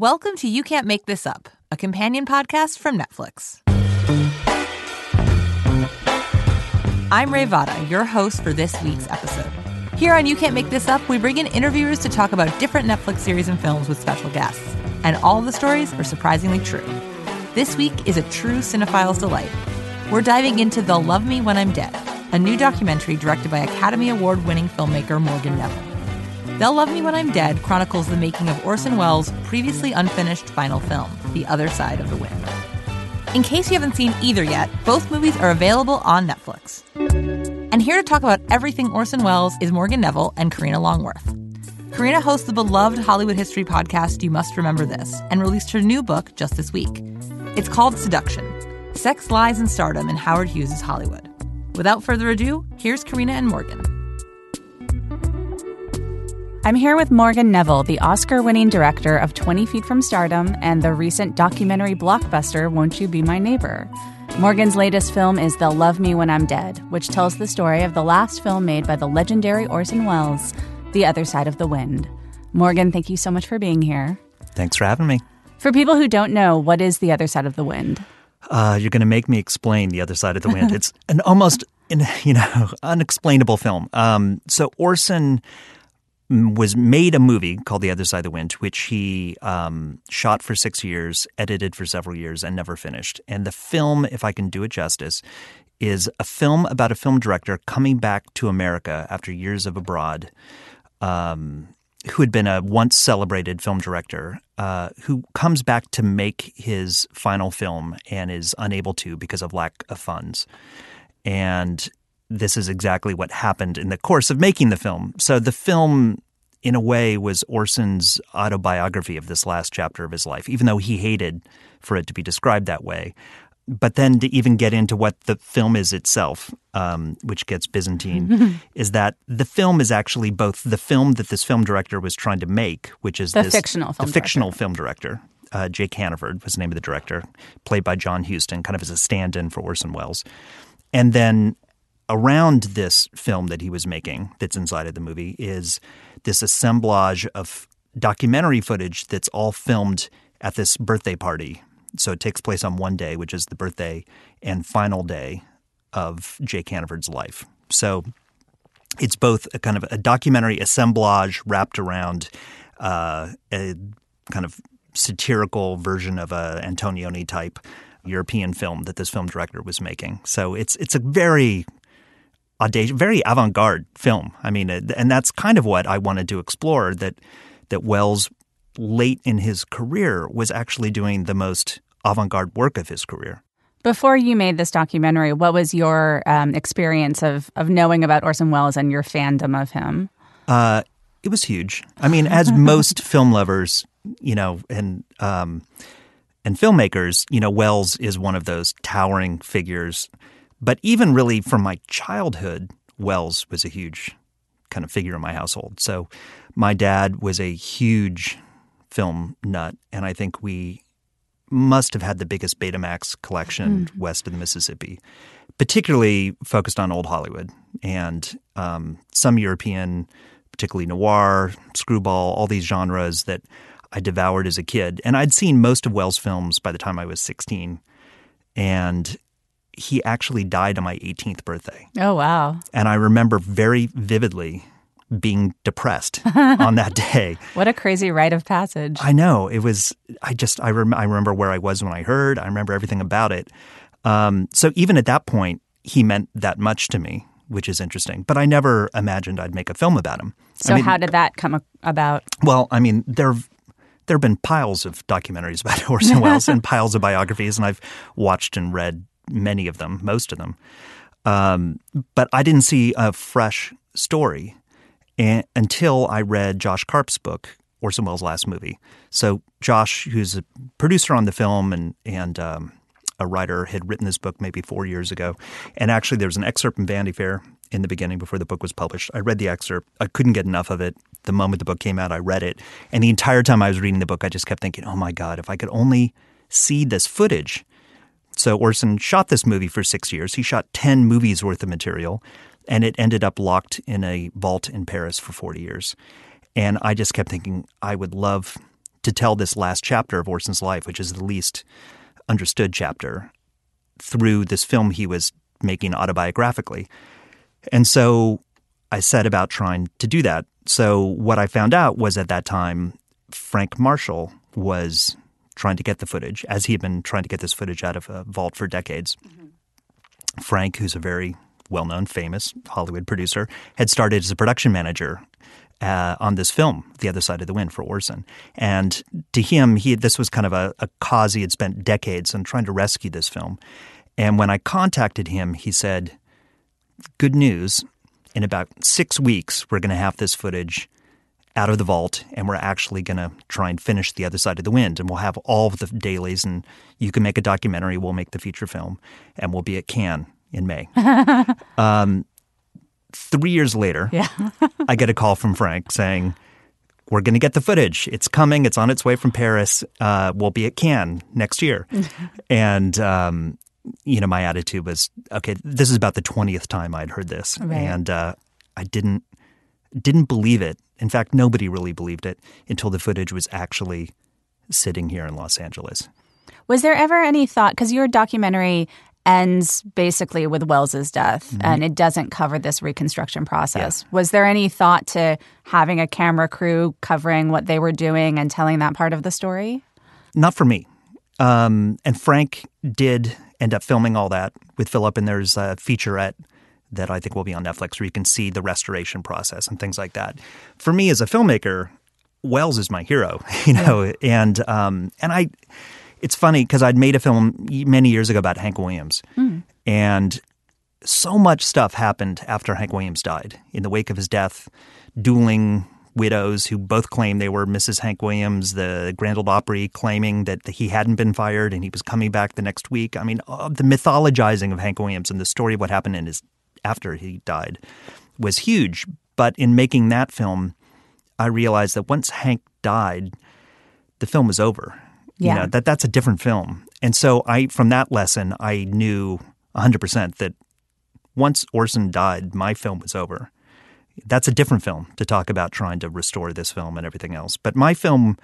Welcome to You Can't Make This Up, a companion podcast from Netflix. I'm Ray Vada, your host for this week's episode. Here on You Can't Make This Up, we bring in interviewers to talk about different Netflix series and films with special guests. And all the stories are surprisingly true. This week is a true cinephile's delight. We're diving into They'll Love Me When I'm Dead, a new documentary directed by Academy Award winning filmmaker Morgan Neville. They'll Love Me When I'm Dead chronicles the making of Orson Welles' previously unfinished final film, The Other Side of the Wind. In case you haven't seen either yet, both movies are available on Netflix. And here to talk about everything Orson Welles is Morgan Neville and Karina Longworth. Karina hosts the beloved Hollywood history podcast You Must Remember This and released her new book just this week. It's called Seduction Sex, Lies, and Stardom in Howard Hughes' Hollywood. Without further ado, here's Karina and Morgan. I'm here with Morgan Neville, the Oscar winning director of 20 Feet from Stardom and the recent documentary blockbuster Won't You Be My Neighbor. Morgan's latest film is They'll Love Me When I'm Dead, which tells the story of the last film made by the legendary Orson Welles, The Other Side of the Wind. Morgan, thank you so much for being here. Thanks for having me. For people who don't know, what is The Other Side of the Wind? Uh, you're going to make me explain The Other Side of the Wind. it's an almost, you know, unexplainable film. Um, so Orson was made a movie called The Other Side of the Wind, which he um, shot for six years, edited for several years, and never finished. And the film, if I can do it justice, is a film about a film director coming back to America after years of abroad, um, who had been a once celebrated film director, uh, who comes back to make his final film and is unable to because of lack of funds. And this is exactly what happened in the course of making the film. So the film, in a way, was Orson's autobiography of this last chapter of his life, even though he hated for it to be described that way. But then to even get into what the film is itself, um, which gets Byzantine, is that the film is actually both the film that this film director was trying to make, which is The this, fictional film the fictional film director. Uh, Jake Hannaford was the name of the director, played by John Huston, kind of as a stand-in for Orson Welles. And then around this film that he was making that's inside of the movie is this assemblage of documentary footage that's all filmed at this birthday party. So it takes place on one day, which is the birthday and final day of Jake Hannaford's life. So it's both a kind of a documentary assemblage wrapped around uh, a kind of satirical version of a Antonioni type European film that this film director was making. So it's it's a very audacious, very avant-garde film. I mean, and that's kind of what I wanted to explore. That that Welles, late in his career, was actually doing the most avant-garde work of his career. Before you made this documentary, what was your um, experience of, of knowing about Orson Welles and your fandom of him? Uh, it was huge. I mean, as most film lovers, you know, and um, and filmmakers, you know, Welles is one of those towering figures. But even really from my childhood, Welles was a huge kind of figure in my household. So my dad was a huge film nut, and I think we must have had the biggest Betamax collection Mm. west of the Mississippi, particularly focused on old Hollywood and um, some European, particularly noir, screwball, all these genres that I devoured as a kid. And I'd seen most of Welles' films by the time I was 16. And he actually died on my 18th birthday. Oh, wow. And I remember very vividly being depressed on that day. What a crazy rite of passage. I know it was. I just I, rem- I remember where I was when I heard. I remember everything about it. Um, so even at that point, he meant that much to me, which is interesting. But I never imagined I'd make a film about him. So I mean, how did that come about? Well, I mean, there there have been piles of documentaries about Orson Welles and piles of biographies, and I've watched and read many of them, most of them. Um, but I didn't see a fresh story until I read Josh Karp's book, Orson Welles' last movie. So Josh, who's a producer on the film and and um, a writer, had written this book maybe four years ago. And actually, there was an excerpt from Vanity Fair in the beginning before the book was published. I read the excerpt. I couldn't get enough of it. The moment the book came out, I read it. And the entire time I was reading the book, I just kept thinking, oh my God, if I could only see this footage. So Orson shot this movie for six years. He shot 10 movies worth of material, and it ended up locked in a vault in Paris for 40 years. And I just kept thinking, I would love to tell this last chapter of Orson's life, which is the least understood chapter, through this film he was making autobiographically. And so I set about trying to do that. So what I found out was at that time, Frank Marshall was trying to get the footage, as he had been trying to get this footage out of a vault for decades. Mm-hmm. Frank, who's a very well known, famous Hollywood producer, had started as a production manager uh, on this film, The Other Side of the Wind, for Orson. And to him, he this was kind of a, a cause he had spent decades on trying to rescue this film. And when I contacted him, he said, Good news. In about six weeks, we're going to have this footage out of the vault and we're actually going to try and finish The Other Side of the Wind. And we'll have all of the dailies, and you can make a documentary, we'll make the feature film, and we'll be at Cannes in May. um, three years later, Yeah. I get a call from Frank saying, We're going to get the footage. It's coming. It's on its way from Paris. Uh, we'll be at Cannes next year. and, um, you know, my attitude was, okay, this is about the 20th time I'd heard this. Right. And uh, I didn't didn't believe it. In fact, nobody really believed it until the footage was actually sitting here in Los Angeles. Was there ever any thought because your documentary ends basically with Welles's death and it doesn't cover this reconstruction process. Was there any thought to having a camera crew covering what they were doing and telling that part of the story? Not for me. Um, and Frank did end up filming all that with Philip, and there's a featurette that I think will be on Netflix where you can see the restoration process and things like that. For me as a filmmaker, Welles is my hero, you know, and um, and I. It's funny because I'd made a film many years ago about Hank Williams, and so much stuff happened after Hank Williams died. In the wake of his death, dueling widows who both claimed they were Mrs. Hank Williams, the Grand Ole Opry claiming that he hadn't been fired and he was coming back the next week. I mean, uh, the mythologizing of Hank Williams and the story of what happened in his after he died was huge. But in making that film, I realized that once Hank died, the film was over. Yeah. You know, that that's a different film. And so I from that lesson I knew 100% that once Orson died, my film was over. That's a different film to talk about trying to restore this film and everything else. But my film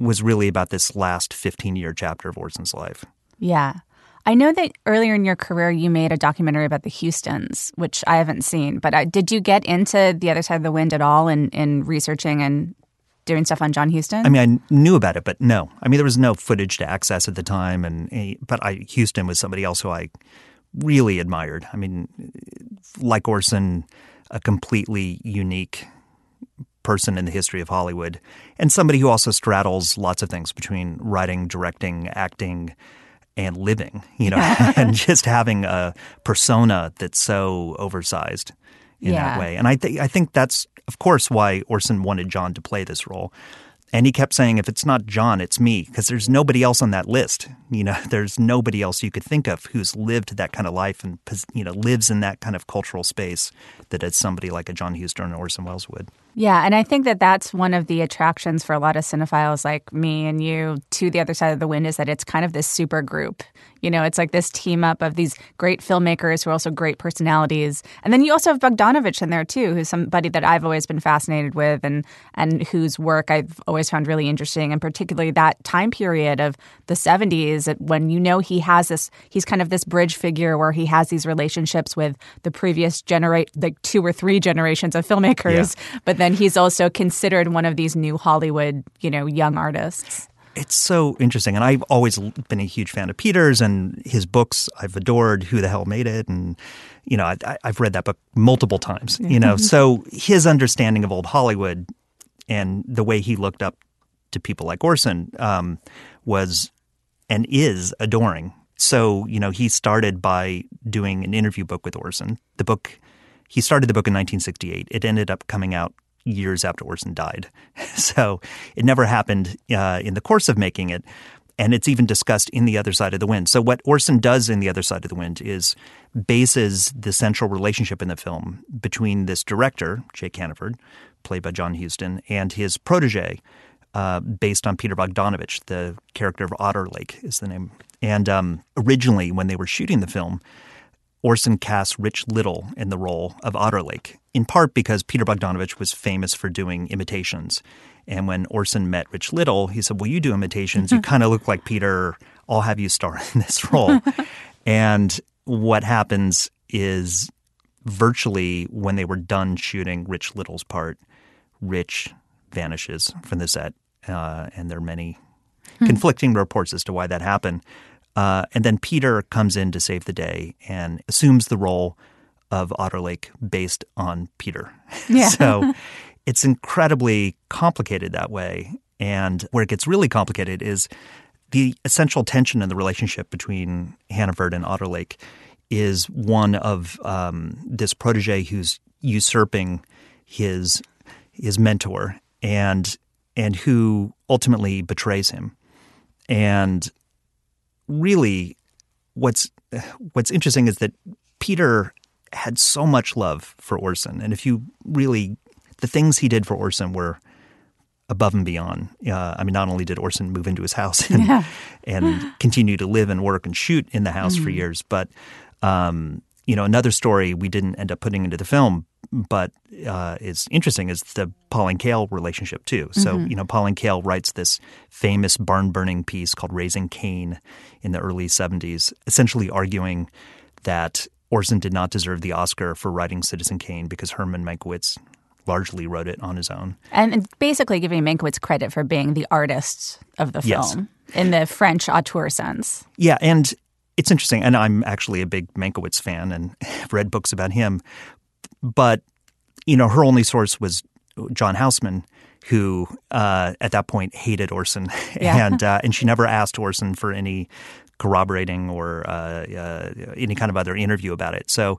was really about this last 15 year chapter of Orson's life. Yeah. I know that earlier in your career you made a documentary about the Hustons, which I haven't seen. But uh, did you get into the other side of the wind at all in, in researching and doing stuff on John Huston? I mean, I knew about it, but no. I mean, there was no footage to access at the time, and eh, but I Huston was somebody else who I really admired. I mean, like Orson, a completely unique person in the history of Hollywood, and somebody who also straddles lots of things between writing, directing, acting, and living. You know, and just having a persona that's so oversized in Yeah. that way. And I think I think that's of course why Orson wanted John to play this role. And he kept saying, if it's not John, it's me, because there's nobody else on that list. You know, there's nobody else you could think of who's lived that kind of life and, you know, lives in that kind of cultural space that as somebody like a John Huston or Orson Welles would. Yeah, and I think that that's one of the attractions for a lot of cinephiles like me and you to the other side of the wind is that it's kind of this super group. You know, it's like this team up of these great filmmakers who are also great personalities. And then you also have Bogdanovich in there too, who's somebody that I've always been fascinated with and and whose work I've always found really interesting and particularly that time period of the 70s when you know he has this he's kind of this bridge figure where he has these relationships with the previous generate like two or three generations of filmmakers, yeah. but then he's also considered one of these new Hollywood, you know, young artists it's so interesting. And I've always been a huge fan of Peter's and his books. I've adored Who the Hell Made It. And, you know, I, have read that book multiple times, you know. so his understanding of old Hollywood and the way he looked up to people like Orson um, was and is adoring. So, you know, he started by doing an interview book with Orson. The book, he started the book in 1968. It ended up coming out years after Orson died. so it never happened uh, in the course of making it. And it's even discussed in The Other Side of the Wind. So, what Orson does in The Other Side of the Wind is bases the central relationship in the film between this director, Jake Hannaford, played by John Huston, and his protege, uh, based on Peter Bogdanovich, the character of Otterlake is the name. And um, originally, when they were shooting the film, Orson cast Rich Little in the role of Otterlake, in part because Peter Bogdanovich was famous for doing imitations. And when Orson met Rich Little, he said, Well, you do imitations. You kind of look like Peter. I'll have you star in this role. and what happens is virtually when they were done shooting Rich Little's part, Rich vanishes from the set. Uh, and there are many hmm. conflicting reports as to why that happened. Uh, and then Peter comes in to save the day and assumes the role of Otterlake based on Peter. Yeah. so it's incredibly complicated that way. And where it gets really complicated is the essential tension in the relationship between Hannaford and Otterlake is one of um, this protege who's usurping his his mentor and and who ultimately betrays him. And really, what's what's interesting is that Peter had so much love for Orson, and if you really, the things he did for Orson were above and beyond. Uh, I mean, not only did Orson move into his house and, yeah. and continue to live and work and shoot in the house mm-hmm. for years, but um, you know, another story we didn't end up putting into the film, but uh, is interesting is the Pauline Kael relationship too. So mm-hmm. you know, Pauline Kael writes this famous barn burning piece called "Raising Kane" in the early '70s, essentially arguing that Orson did not deserve the Oscar for writing Citizen Kane because Herman Mankiewicz largely wrote it on his own, and basically giving Mankiewicz credit for being the artist of the film yes. in the French auteur sense. Yeah, and it's interesting, and I'm actually a big Mankiewicz fan and read books about him. But you know, her only source was John Houseman, who uh, at that point hated Orson, yeah. and uh, and she never asked Orson for any corroborating or uh, uh, any kind of other interview about it. So,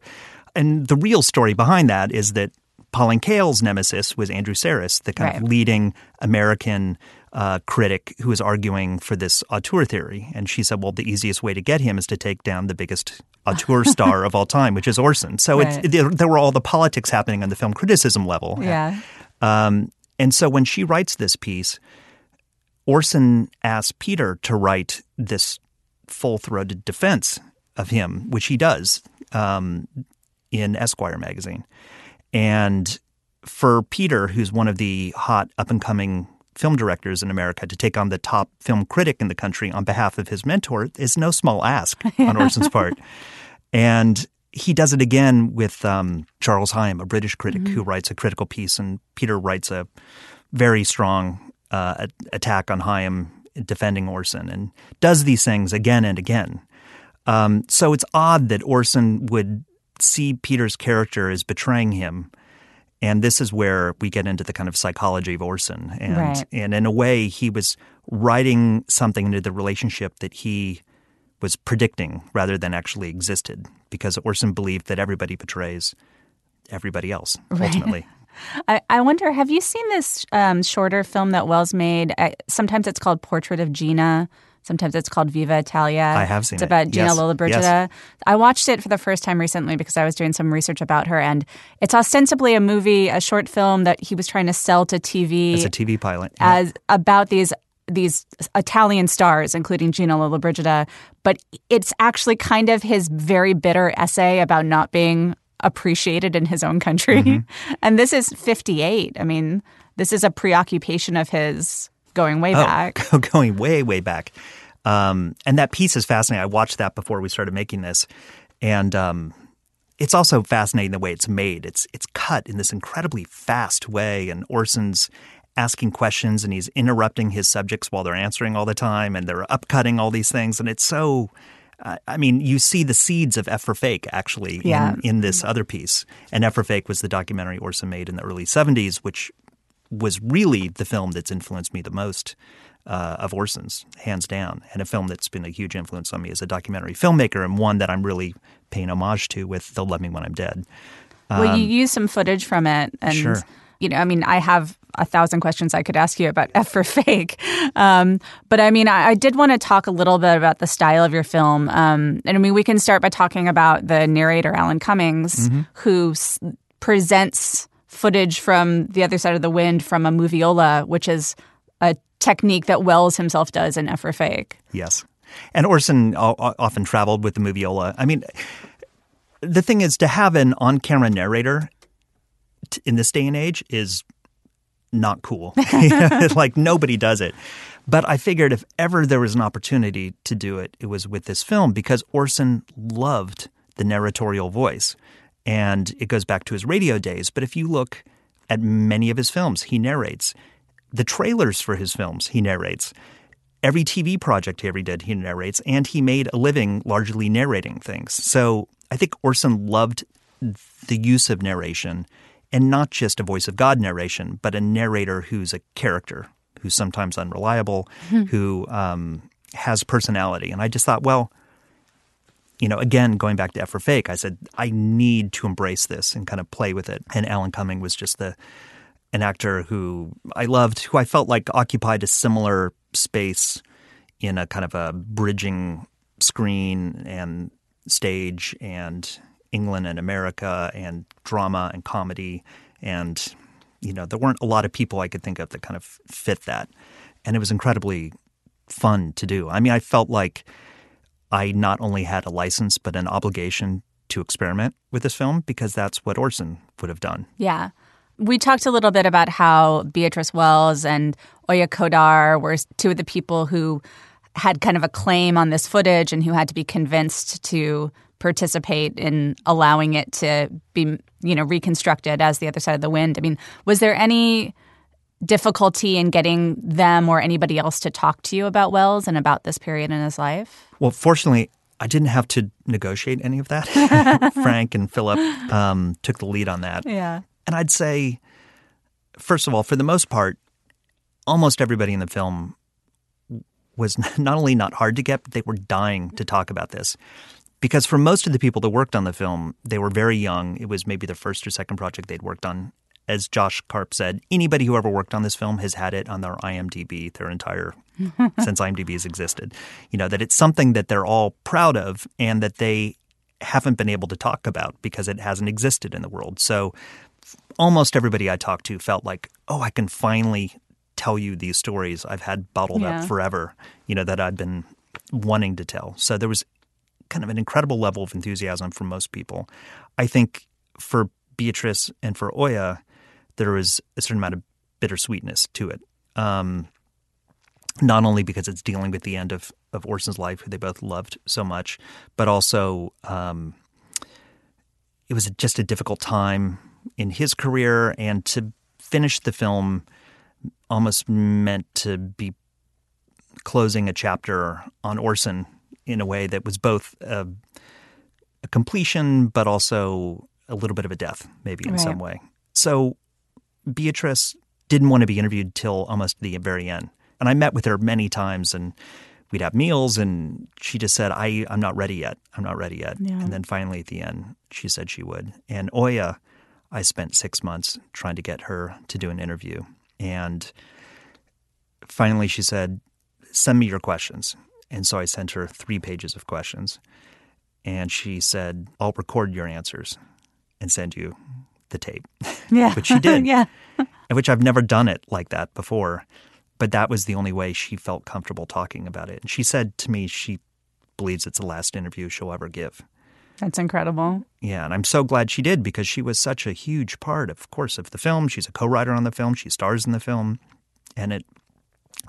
and the real story behind that is that Pauline Kael's nemesis was Andrew Sarris, the kind right. of leading American uh, critic who was arguing for this auteur theory. And she said, well, the easiest way to get him is to take down the biggest auteur star of all time, which is Orson. So right. it, there were all the politics happening on the film criticism level. Yeah. Um, and so when she writes this piece, Orson asks Peter to write this full throated defense of him, which he does um, in Esquire magazine. And for Peter, who's one of the hot up and coming film directors in America to take on the top film critic in the country on behalf of his mentor is no small ask on Orson's part. And he does it again with um, Charles Higham, a British critic mm-hmm. who writes a critical piece, and Peter writes a very strong uh, attack on Higham defending Orson and does these things again and again. Um, so it's odd that Orson would see Peter's character as betraying him and this is where we get into the kind of psychology of Orson. And, right. and in a way, he was writing something into the relationship that he was predicting rather than actually existed because Orson believed that everybody betrays everybody else ultimately. Right. I, I wonder, have you seen this um, shorter film that Welles made? I, sometimes it's called Portrait of Gina Sometimes it's called Viva Italia. I have seen it's it. about Gina Yes. Lollobrigida. Yes. I watched it for the first time recently because I was doing some research about her, and it's ostensibly a movie, a short film that he was trying to sell to TV It's a TV pilot. Yeah. as about these these Italian stars, including Gina Lollobrigida. But it's actually kind of his very bitter essay about not being appreciated in his own country. Mm-hmm. And this is 58. I mean, this is a preoccupation of his going way back. Oh, going way, way back. Um, and that piece is fascinating. I watched that before we started making this, and um, it's also fascinating the way it's made. It's it's cut in this incredibly fast way, and Orson's asking questions and he's interrupting his subjects while they're answering all the time, and they're upcutting all these things, and it's so. I- I mean, you see the seeds of F for Fake actually Yeah. in, in this other piece. And F for Fake was the documentary Orson made in the early 70s, which was really the film that's influenced me the most uh, of Orson's, hands down, and a film that's been a huge influence on me as a documentary filmmaker, and one that I'm really paying homage to with "They'll Love Me When I'm Dead." well, you use some footage from it. And, Um, Sure. you know, I mean, I have a thousand questions I could ask you about F for Fake. Um, but I mean, I, I did want to talk a little bit about the style of your film. Um, and I mean, we can start by talking about the narrator, Alan Cummings, Mm-hmm. who s- presents footage from the other side of the wind from a moviola, which is a technique that Welles himself does in F. Yes, and Orson often traveled with the moviola. I mean, the thing is to have an on-camera narrator in this day and age is not cool. like nobody does it. But I figured if ever there was an opportunity to do it, it was with this film because Orson loved the narratorial voice. And it goes back to his radio days. But if you look at many of his films, he narrates. The trailers for his films, he narrates. Every TV project he ever did, he narrates. And he made a living largely narrating things. So I think Orson loved the use of narration and not just a voice of God narration, but a narrator who's a character, who's sometimes unreliable, who um, has personality. And I just thought, well, you know, again, going back to F for Fake, I said, I need to embrace this and kind of play with it. And Alan Cumming was just the an actor who I loved, who I felt like occupied a similar space in a kind of a bridging screen and stage and England and America and drama and comedy. And, you know, there weren't a lot of people I could think of that kind of fit that. And it was incredibly fun to do. I mean, I felt like I not only had a license, but an obligation to experiment with this film because that's what Orson would have done. Yeah. We talked a little bit about how Beatrice Welles and Oja Kodar were two of the people who had kind of a claim on this footage and who had to be convinced to participate in allowing it to be, you know, reconstructed as the other side of the wind. I mean, was there any difficulty in getting them or anybody else to talk to you about Welles and about this period in his life? Well, fortunately, I didn't have to negotiate any of that. Frank and Philip um, took the lead on that. Yeah. And I'd say, first of all, for the most part, almost everybody in the film was not only not hard to get, but they were dying to talk about this. Because for most of the people that worked on the film, they were very young. It was maybe the first or second project they'd worked on. As Josh Karp said, anybody who ever worked on this film has had it on their IMDb their entire since IMDb has existed. You know, that it's something that they're all proud of and that they haven't been able to talk about because it hasn't existed in the world. So almost everybody I talked to felt like, oh, I can finally tell you these stories I've had bottled Yeah. up forever, you know, that I've been wanting to tell. So there was kind of an incredible level of enthusiasm from most people. I think for Beatrice and for Oja, there was a certain amount of bittersweetness to it. Um, not only because it's dealing with the end of, of Orson's life, who they both loved so much, but also um, it was just a difficult time in his career, and to finish the film almost meant to be closing a chapter on Orson in a way that was both a, a completion, but also a little bit of a death, maybe in Right. some way. So Beatrice didn't want to be interviewed till almost the very end. And I met with her many times and we'd have meals and she just said, I, I'm not ready yet. I'm not ready yet. Yeah. And then finally at the end, she said she would. And Oja, I spent six months trying to get her to do an interview. And finally she said, Send me your questions. And so I sent her three pages of questions. And she said, I'll record your answers and send you the tape. Yeah. which she did. yeah. And which I've never done it like that before. But that was the only way she felt comfortable talking about it. And she said to me she believes it's the last interview she'll ever give. That's incredible. Yeah, and I'm so glad she did because she was such a huge part, of course, of the film. She's a co-writer on the film. She stars in the film, and it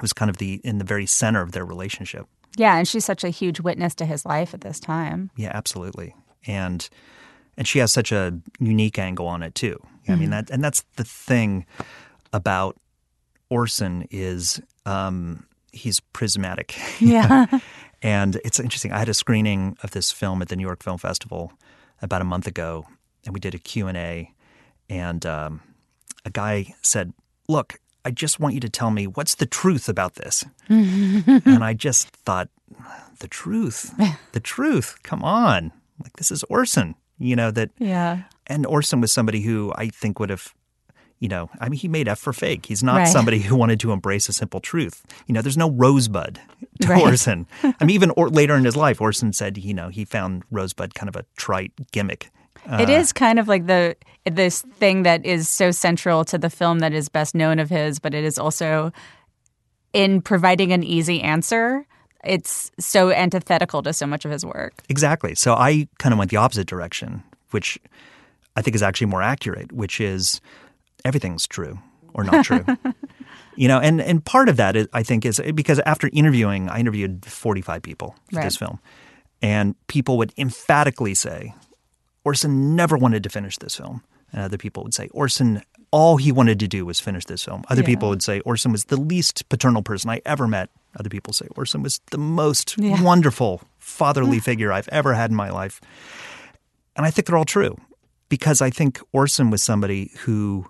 was kind of the in the very center of their relationship. Yeah, and she's such a huge witness to his life at this time. Yeah, absolutely. And and she has such a unique angle on it too. I mean that and that's the thing about Orson is um, he's prismatic. Yeah. and it's interesting. I had a screening of this film at the New York Film Festival about a month ago, and we did a Q&A, and um, a guy said, look, I just want you to tell me what's the truth about this. and I just thought, the truth, the truth, come on. Like, this is Orson, you know, that yeah. and Orson was somebody who I think would have, you know, I mean, he made F for fake. He's not Right. somebody who wanted to embrace a simple truth. You know, there's no rosebud to Right. Orson. I mean, even or, later in his life, Orson said, you know, he found rosebud kind of a trite gimmick. it uh, is kind of like the this thing that is so central to the film that is best known of his, but it is also in providing an easy answer. It's so antithetical to so much of his work. Exactly. So I kind of went the opposite direction, which I think is actually more accurate, which is everything's true or not true. you know, and and part of that is, I think is because after interviewing, I interviewed 45 people for Right. this film, and people would emphatically say Orson never wanted to finish this film. And other people would say Orson all he wanted to do was finish this film. Other Yeah. people would say Orson was the least paternal person I ever met. Other people say Orson was the most Yeah. wonderful fatherly figure I've ever had in my life. And I think they're all true because I think Orson was somebody who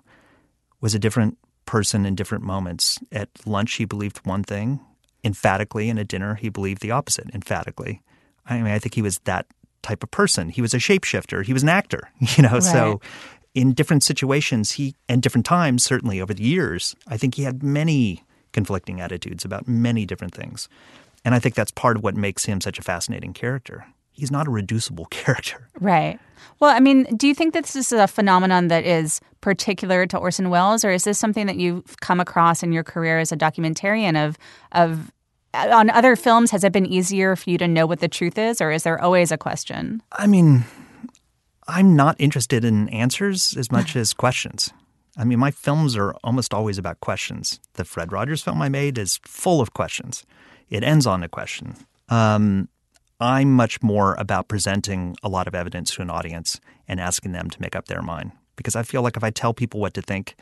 was a different person in different moments. At lunch, he believed one thing emphatically, and at dinner, he believed the opposite emphatically. I mean, I think he was that type of person. He was a shapeshifter. He was an actor, you know. So, in different situations, he and different times, certainly over the years, I think he had many conflicting attitudes about many different things. And I think that's part of what makes him such a fascinating character. He's not a reducible character. Right. Well, I mean, do you think that this is a phenomenon that is particular to Orson Welles, or is this something that you've come across in your career as a documentarian of of uh, on other films? Has it been easier for you to know what the truth is, or is there always a question? I mean, I'm not interested in answers as much as questions. I mean, my films are almost always about questions. The Fred Rogers film I made is full of questions. It ends on a question. Um, I'm much more about presenting a lot of evidence to an audience and asking them to make up their mind. Because I feel like if I tell people what to think,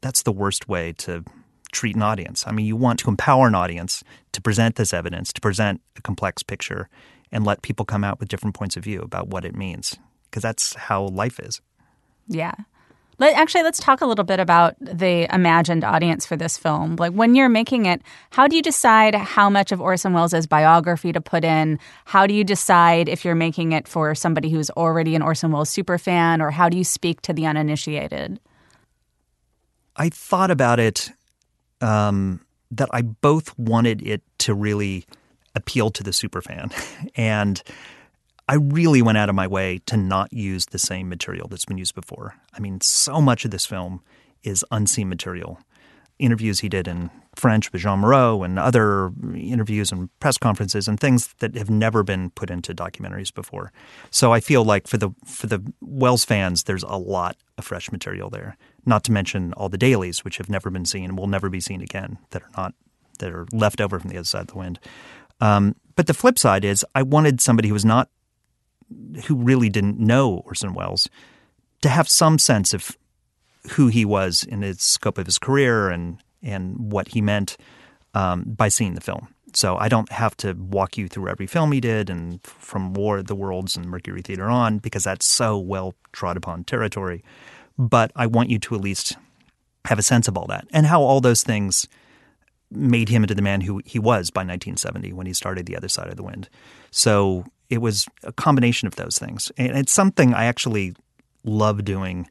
that's the worst way to treat an audience. I mean, you want to empower an audience to present this evidence, to present a complex picture, and let people come out with different points of view about what it means. Because that's how life is. Yeah. Let, actually, let's talk a little bit about the imagined audience for this film. Like, when you're making it, how do you decide how much of Orson Welles' biography to put in? How do you decide if you're making it for somebody who's already an Orson Welles superfan, or how do you speak to the uninitiated? I thought about it um, that I both wanted it to really appeal to the superfan, and I really went out of my way to not use the same material that's been used before. I mean, so much of this film is unseen material. Interviews he did in French with Jeanne Moreau and other interviews and press conferences and things that have never been put into documentaries before. So I feel like for the for the Welles fans, there's a lot of fresh material there. Not to mention all the dailies, which have never been seen and will never be seen again, that are not that are left over from the other side of the wind. Um, but the flip side is, I wanted somebody who was not who really didn't know Orson Welles to have some sense of who he was in the scope of his career and and what he meant um, by seeing the film. So I don't have to walk you through every film he did and from War of the Worlds and Mercury Theater on because that's so well trod upon territory. But I want you to at least have a sense of all that and how all those things made him into the man who he was by 1970 when he started The Other Side of the Wind. So it was a combination of those things. And it's something I actually love doing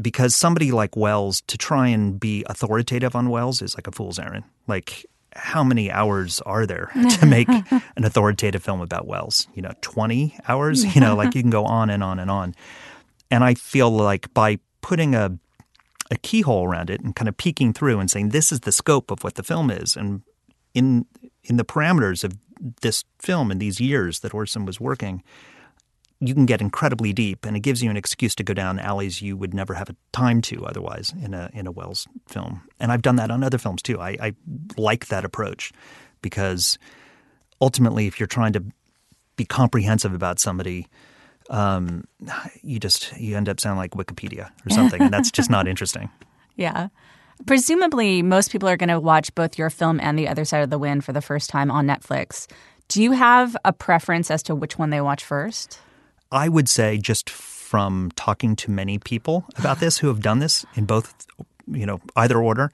because somebody like Welles, to try and be authoritative on Welles is like a fool's errand. Like, how many hours are there to make an authoritative film about Welles? You know, 20 hours? You know, like you can go on and on and on. And I feel like by putting a a keyhole around it and kind of peeking through and saying this is the scope of what the film is and in in the parameters of this film in these years that Orson was working, you can get incredibly deep, and it gives you an excuse to go down alleys you would never have a time to otherwise in a in a Welles film. And I've done that on other films too. I, I like that approach because ultimately, if you're trying to be comprehensive about somebody, um, you just you end up sounding like Wikipedia or something, and that's just not interesting. Yeah. Presumably, most people are going to watch both your film and The Other Side of the Wind for the first time on Netflix. Do you have a preference as to which one they watch first? I would say just from talking to many people about this who have done this in both you know either order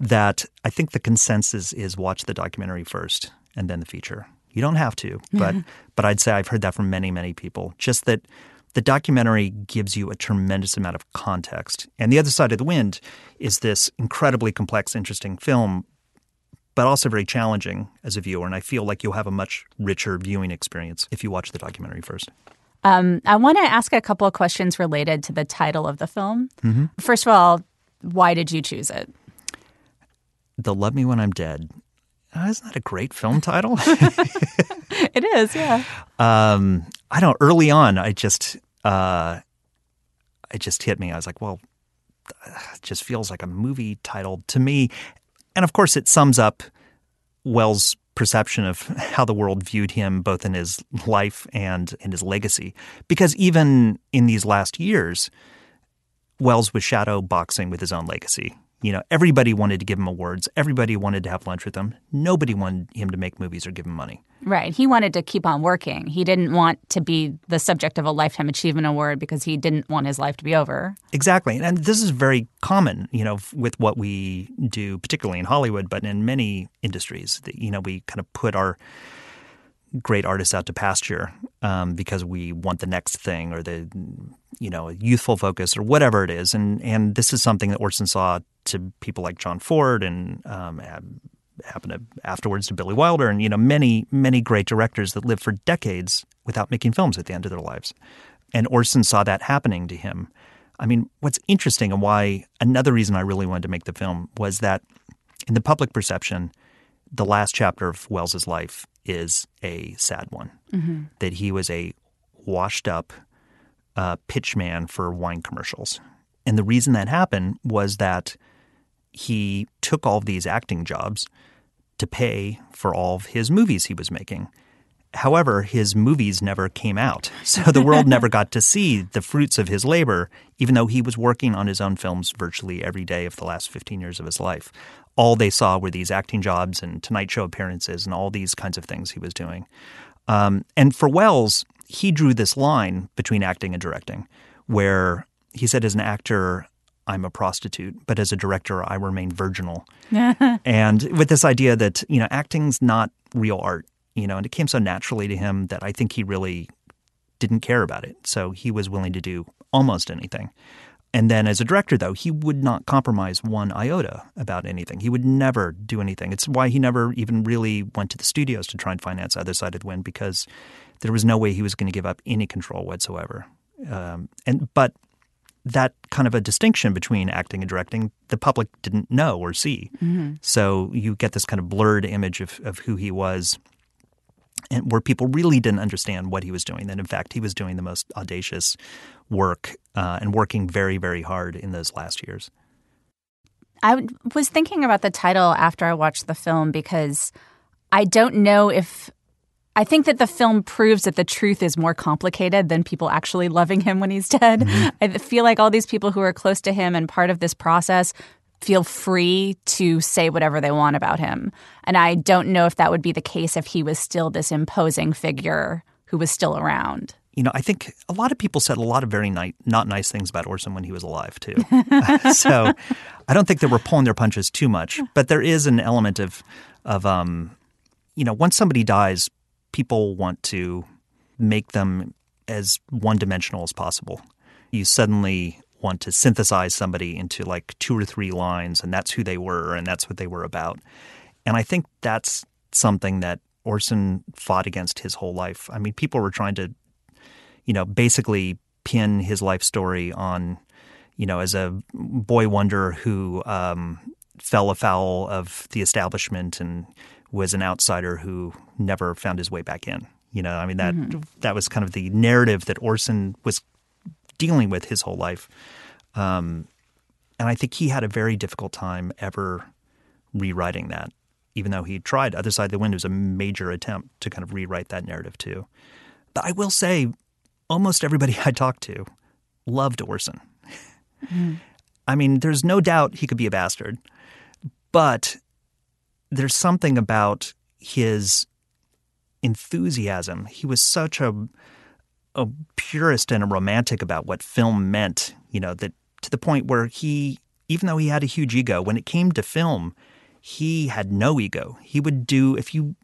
that I think the consensus is watch the documentary first and then the feature. You don't have to, but but I'd say I've heard that from many many people. Just that the documentary gives you a tremendous amount of context. And The Other Side of the Wind is this incredibly complex interesting film but also very challenging as a viewer and I feel like you'll have a much richer viewing experience if you watch the documentary first. Um, I want to ask a couple of questions related to the title of the film. Mm-hmm. First of all, why did you choose it? They'll Love Me When I'm Dead. Uh, isn't that a great film title? it is, yeah. Um, I don't. Early on, I just uh, it just hit me. I was like, well, it just feels like a movie title to me, and of course, it sums up Welles' perception of how the world viewed him, both in his life and in his legacy. Because even in these last years, Welles was shadow boxing with his own legacy. You know, everybody wanted to give him awards. Everybody wanted to have lunch with him. Nobody wanted him to make movies or give him money. Right. He wanted to keep on working. He didn't want to be the subject of a Lifetime Achievement Award because he didn't want his life to be over. Exactly. And this is very common, you know, with what we do, particularly in Hollywood, but in many industries. That, you know, we kind of put our great artists out to pasture um, because we want the next thing or the you know youthful focus or whatever it is. And and this is something that Orson saw to people like John Ford and um, happened to, afterwards to Billy Wilder and you know many many great directors that lived for decades without making films at the end of their lives. And Orson saw that happening to him. I mean what's interesting and why another reason I really wanted to make the film was that in the public perception the last chapter of Welles's life is a sad one. Mm-hmm. That he was a washed up uh, pitchman for wine commercials. And the reason that happened was that he took all of these acting jobs to pay for all of his movies he was making. However, his movies never came out. So the world never got to see the fruits of his labor, even though he was working on his own films virtually every day of the last 15 years of his life all they saw were these acting jobs and Tonight Show appearances and all these kinds of things he was doing. Um, and for Welles, he drew this line between acting and directing, where he said, as an actor, I'm a prostitute, but as a director, I remain virginal. and with this idea that, you know, acting's not real art, you know, and it came so naturally to him that I think he really didn't care about it. So he was willing to do almost anything. And then as a director, though, he would not compromise one iota about anything. He would never do anything. It's why he never even really went to the studios to try and finance Other Side of the Wind because there was no way he was going to give up any control whatsoever. Um, and but that kind of a distinction between acting and directing, the public didn't know or see. Mm-hmm. So you get this kind of blurred image of, of who he was and where people really didn't understand what he was doing. That in fact he was doing the most audacious work uh, and working very very hard in those last years. I was thinking about the title after I watched the film because I don't know if I think that the film proves that the truth is more complicated than people actually loving him when he's dead. Mm-hmm. I feel like all these people who are close to him and part of this process feel free to say whatever they want about him. And I don't know if that would be the case if he was still this imposing figure who was still around. You know, I think a lot of people said a lot of very ni- not nice things about Orson when he was alive, too. so I don't think they were pulling their punches too much. But there is an element of, of um, you know, once somebody dies, people want to make them as one dimensional as possible. You suddenly want to synthesize somebody into like two or three lines and that's who they were and that's what they were about. And I think that's something that Orson fought against his whole life. I mean, people were trying to, you know, basically pin his life story on, you know, as a boy wonder who um, fell afoul of the establishment and was an outsider who never found his way back in. You know, I mean that mm-hmm. that was kind of the narrative that Orson was dealing with his whole life. Um, and I think he had a very difficult time ever rewriting that, even though he tried. Other Side of the Wind was a major attempt to kind of rewrite that narrative too. But I will say, almost everybody I talked to loved Orson. Mm. I mean, there's no doubt he could be a bastard, but there's something about his enthusiasm. He was such a a purist and a romantic about what film meant, you know, that to the point where he even though he had a huge ego, when it came to film, he had no ego. He would do if you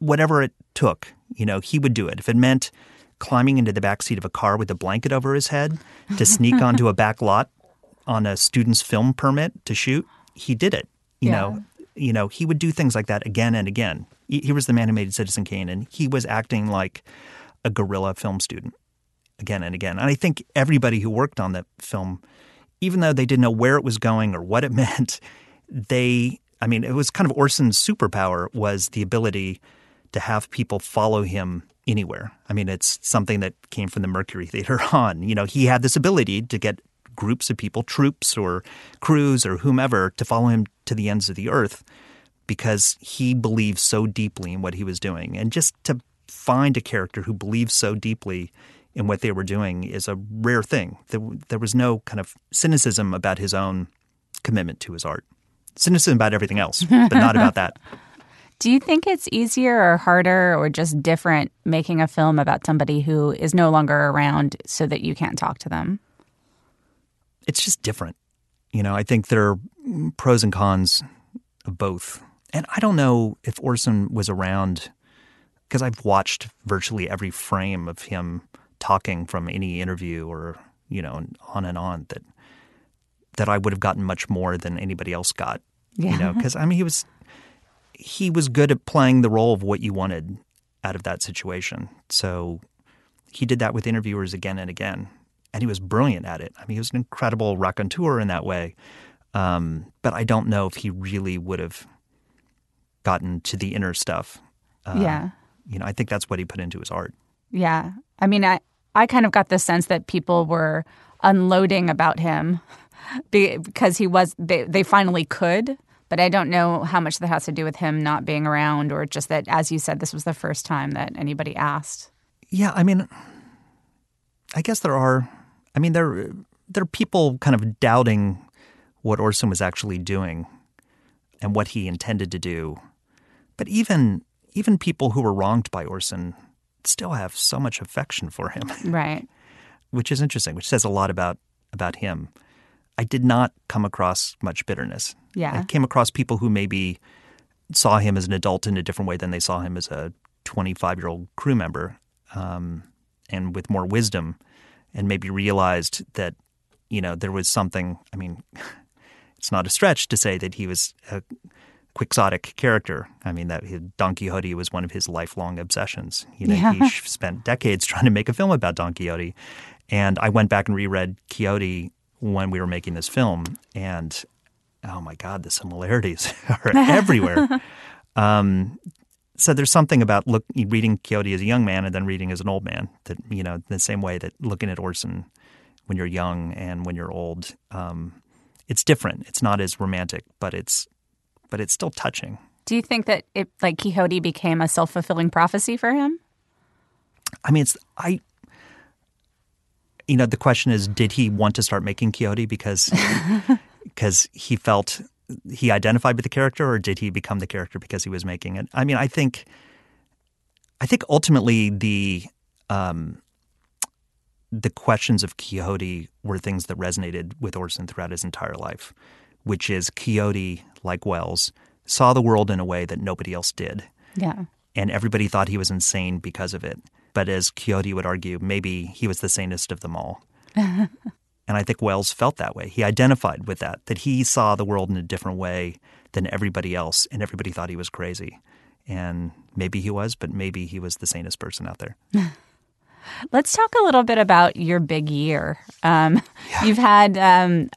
whatever it took, you know, he would do it. If it meant climbing into the back seat of a car with a blanket over his head to sneak onto a back lot on a student's film permit to shoot, he did it. You yeah. know, you know, he would do things like that again and again. He was the man who made Citizen Kane, and he was acting like a guerrilla film student again and again. And I think everybody who worked on that film, even though they didn't know where it was going or what it meant, they, I mean, it was kind of Orson's superpower was the ability to have people follow him anywhere. I mean, it's something that came from the Mercury Theater on. You know, he had this ability to get groups of people, troops or crews or whomever, to follow him to the ends of the earth because he believed so deeply in what he was doing. And just to find a character who believes so deeply in what they were doing is a rare thing. There, there was no kind of cynicism about his own commitment to his art. Cynicism about everything else, but not about that. Do you think it's easier or harder or just different making a film about somebody who is no longer around so that you can't talk to them? It's just different. You know, I think there are pros and cons of both. And I don't know if Orson was around because I've watched virtually every frame of him talking from any interview or you know on and on that that I would have gotten much more than anybody else got. Yeah. You know, because I mean he was he was good at playing the role of what you wanted out of that situation. So he did that with interviewers again and again, and he was brilliant at it. I mean, he was an incredible raconteur in that way. Um, but I don't know if he really would have gotten to the inner stuff. Uh, yeah. You know, I think that's what he put into his art. Yeah. I mean, I, I kind of got the sense that people were unloading about him because he was they, they finally could but i don't know how much that has to do with him not being around or just that as you said this was the first time that anybody asked yeah i mean i guess there are i mean there there are people kind of doubting what orson was actually doing and what he intended to do but even even people who were wronged by orson still have so much affection for him. Right. which is interesting, which says a lot about about him. I did not come across much bitterness. Yeah. I came across people who maybe saw him as an adult in a different way than they saw him as a 25 year old crew member um, and with more wisdom and maybe realized that, you know, there was something. I mean, it's not a stretch to say that he was a quixotic character. I mean, that Don Quixote was one of his lifelong obsessions. You know, yeah. he spent decades trying to make a film about Don Quixote. And I went back and reread Quixote when we were making this film, and oh my God, the similarities are everywhere. Um, so there's something about look reading Quixote as a young man and then reading as an old man that you know the same way that looking at Orson when you're young and when you're old, um, it's different. It's not as romantic, but it's but it's still touching. Do you think that it like Quixote became a self fulfilling prophecy for him? I mean, it's I. You know, the question is, did he want to start making Quixote because because he felt he identified with the character, or did he become the character because he was making it? I mean, I think, I think ultimately the um, the questions of Quixote were things that resonated with Orson throughout his entire life which is Quixote, like Welles, saw the world in a way that nobody else did. Yeah. And everybody thought he was insane because of it. But as Quixote would argue, maybe he was the sanest of them all. and And I think Welles felt that way. He identified with that, that he saw the world in a different way than everybody else, and everybody thought he was crazy. And maybe he was, but maybe he was the sanest person out there. Let's talk a little bit about your big year. Um, yeah. You've had, um,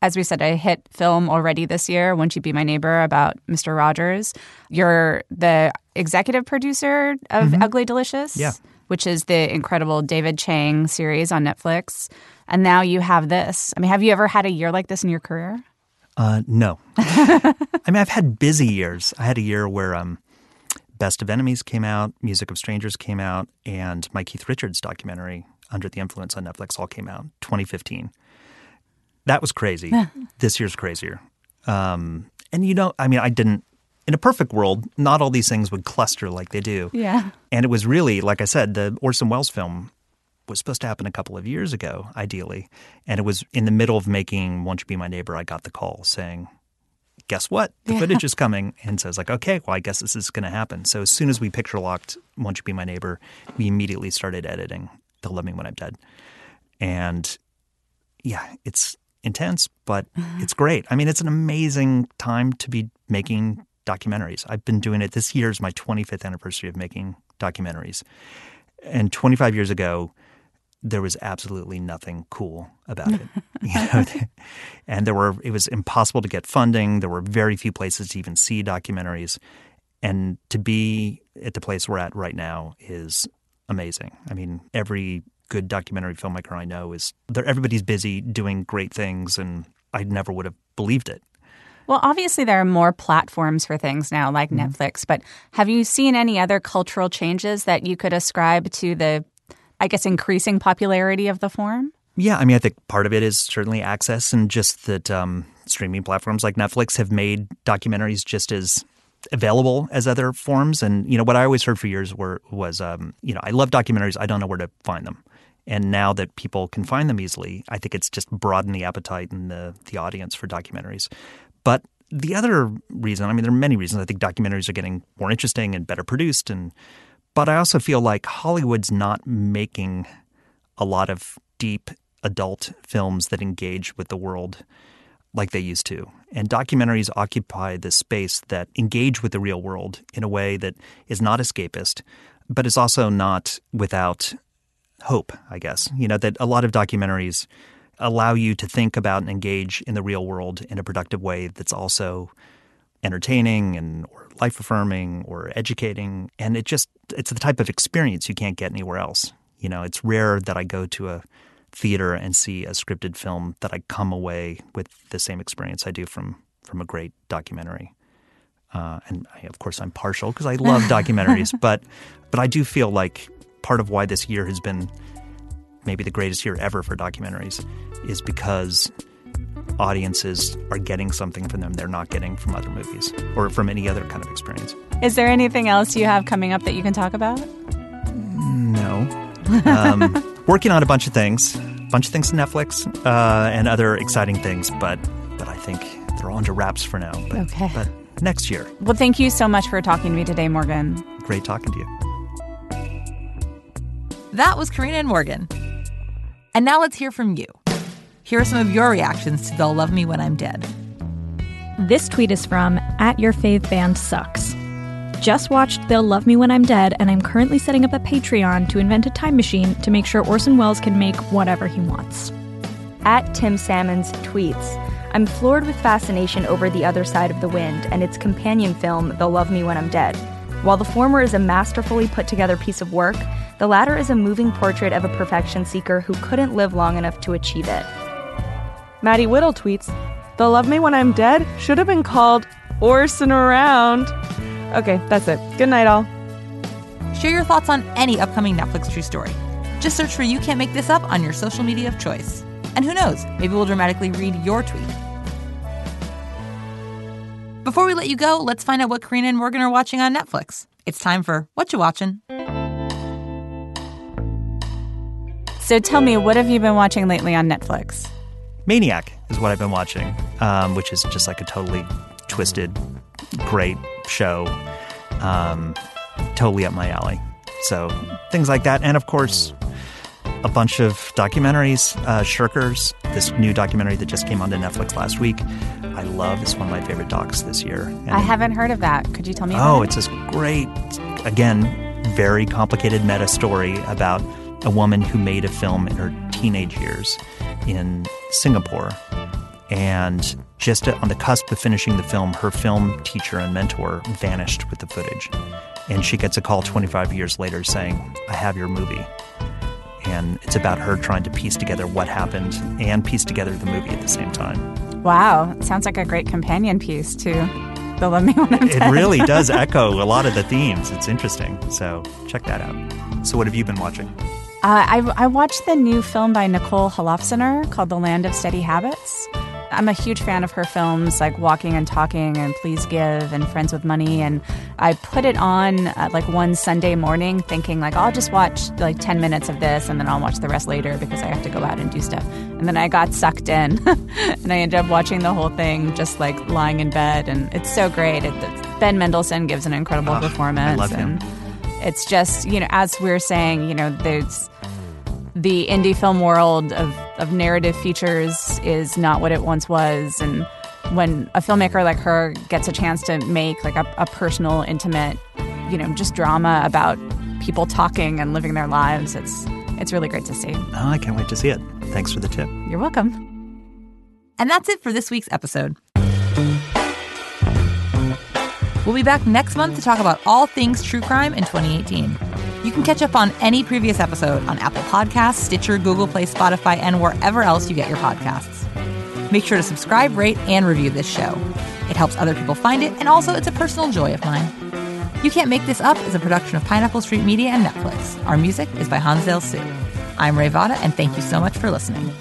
as we said, a hit film already this year, Won't You Be My Neighbor, about Mr. Rogers. You're the executive producer of mm-hmm. Ugly Delicious, yeah. which is the incredible David Chang series on Netflix. And now you have this. I mean, have you ever had a year like this in your career? Uh, no. I mean, I've had busy years. I had a year where um, Best of Enemies came out, Music of Strangers came out, and my Keith Richards documentary, Under the Influence on Netflix, all came out 2015. That was crazy. this year's crazier. Um, and you know, I mean, I didn't. In a perfect world, not all these things would cluster like they do. Yeah. And it was really, like I said, the Orson Welles film was supposed to happen a couple of years ago, ideally. And it was in the middle of making Won't You Be My Neighbor, I got the call saying, guess what? The yeah. footage is coming. And so I was like, okay, well, I guess this is going to happen. So as soon as we picture locked Won't You Be My Neighbor, we immediately started editing They'll Love Me When I'm Dead. And yeah, it's intense, but mm-hmm. it's great. I mean, it's an amazing time to be making documentaries. I've been doing it. This year is my 25th anniversary of making documentaries. And 25 years ago, there was absolutely nothing cool about it. you know? and there were it was impossible to get funding. There were very few places to even see documentaries. And to be at the place we're at right now is amazing. I mean, every good documentary filmmaker I know is there everybody's busy doing great things and I never would have believed it. Well, obviously, there are more platforms for things now, like mm-hmm. Netflix, but have you seen any other cultural changes that you could ascribe to the I guess, increasing popularity of the form? Yeah, I mean, I think part of it is certainly access and just that um, streaming platforms like Netflix have made documentaries just as available as other forms. And you know, what I always heard for years were was, um, you know, I love documentaries. I don't know where to find them. And now that people can find them easily, I think it's just broadened the appetite and the the audience for documentaries. But the other reason, I mean, there are many reasons. I think documentaries are getting more interesting and better produced and but I also feel like Hollywood's not making a lot of deep adult films that engage with the world like they used to. And documentaries occupy this space that engage with the real world in a way that is not escapist, but is also not without hope, I guess. You know, that a lot of documentaries allow you to think about and engage in the real world in a productive way that's also entertaining and life affirming or educating and it just it's the type of experience you can't get anywhere else. You know it's rare that i go to a theater and see a scripted film that i come away with the same experience i do from from a great documentary. Uh, and I, of course i'm partial because i love documentaries but but i do feel like part of why this year has been maybe the greatest year ever for documentaries is because audiences are getting something from them they're not getting from other movies or from any other kind of experience. Is there anything else you have coming up that you can talk about? No. Um, working on a bunch of things, a bunch of things to Netflix uh, and other exciting things, but but I think they're all under wraps for now. But, okay. But next year. Well, thank you so much for talking to me today, Morgan. Great talking to you. That was Karina and Morgan. And now let's hear from you. Here are some of your reactions to They'll Love Me When I'm Dead. This tweet is from at your fave band sucks. Just watched They'll Love Me When I'm Dead, and I'm currently setting up a Patreon to invent a time machine to make sure Orson Welles can make whatever he wants. At Tim Salmons tweets, I'm floored with fascination over The Other Side of the Wind and its companion film, They'll Love Me When I'm Dead. While the former is a masterfully put together piece of work, the latter is a moving portrait of a perfection seeker who couldn't live long enough to achieve it. Maddie Whittle tweets, They'll Love Me When I'm Dead should have been called Orson Around. Okay, that's it. Good night, all. Share your thoughts on any upcoming Netflix true story. Just search for You Can't Make This Up on your social media of choice. And who knows, maybe we'll dramatically read your tweet. Before we let you go, let's find out what Karina and Morgan are watching on Netflix. It's time for What You Watching? So tell me, what have you been watching lately on Netflix? Maniac is what I've been watching, um, which is just like a totally twisted, great show. Um, totally up my alley. So things like that. And of course, a bunch of documentaries. Uh, Shirkers, this new documentary that just came onto Netflix last week. I love. It's one of my favorite docs this year. And I haven't heard of that. Could you tell me? Oh, about it's this great, again, very complicated meta story about a woman who made a film in her teenage years in Singapore. And just uh, on the cusp of finishing the film, her film teacher and mentor vanished with the footage. And she gets a call 25 years later saying, I have your movie. And it's about her trying to piece together what happened and piece together the movie at the same time. Wow, sounds like a great companion piece to the Love Me When I'm It really does echo a lot of the themes. It's interesting. So check that out. So, what have you been watching? Uh, I, I watched the new film by Nicole Holofcener called The Land of Steady Habits. I'm a huge fan of her films like Walking and Talking and Please Give and Friends with Money. And I put it on uh, like one Sunday morning thinking like, I'll just watch like 10 minutes of this and then I'll watch the rest later because I have to go out and do stuff. And then I got sucked in and I ended up watching the whole thing just like lying in bed. And it's so great. It, Ben Mendelsohn gives an incredible I performance. love him. And it's just, you know, as we are saying, you know, there's the indie film world of, of narrative features is not what it once was. And when a filmmaker like her gets a chance to make like a, a personal, intimate, you know, just drama about people talking and living their lives, it's it's really great to see. Oh, I can't wait to see it. Thanks for the tip. You're welcome. And that's it for this week's episode. We'll be back next month to talk about all things true crime in 2018. You can catch up on any previous episode on Apple Podcasts, Stitcher, Google Play, Spotify, and wherever else you get your podcasts. Make sure to subscribe, rate, and review this show. It helps other people find it, and also it's a personal joy of mine. You Can't Make This Up is a production of Pineapple Street Media and Netflix. Our music is by Hansdale Hsu. I'm Rae Votta, and thank you so much for listening.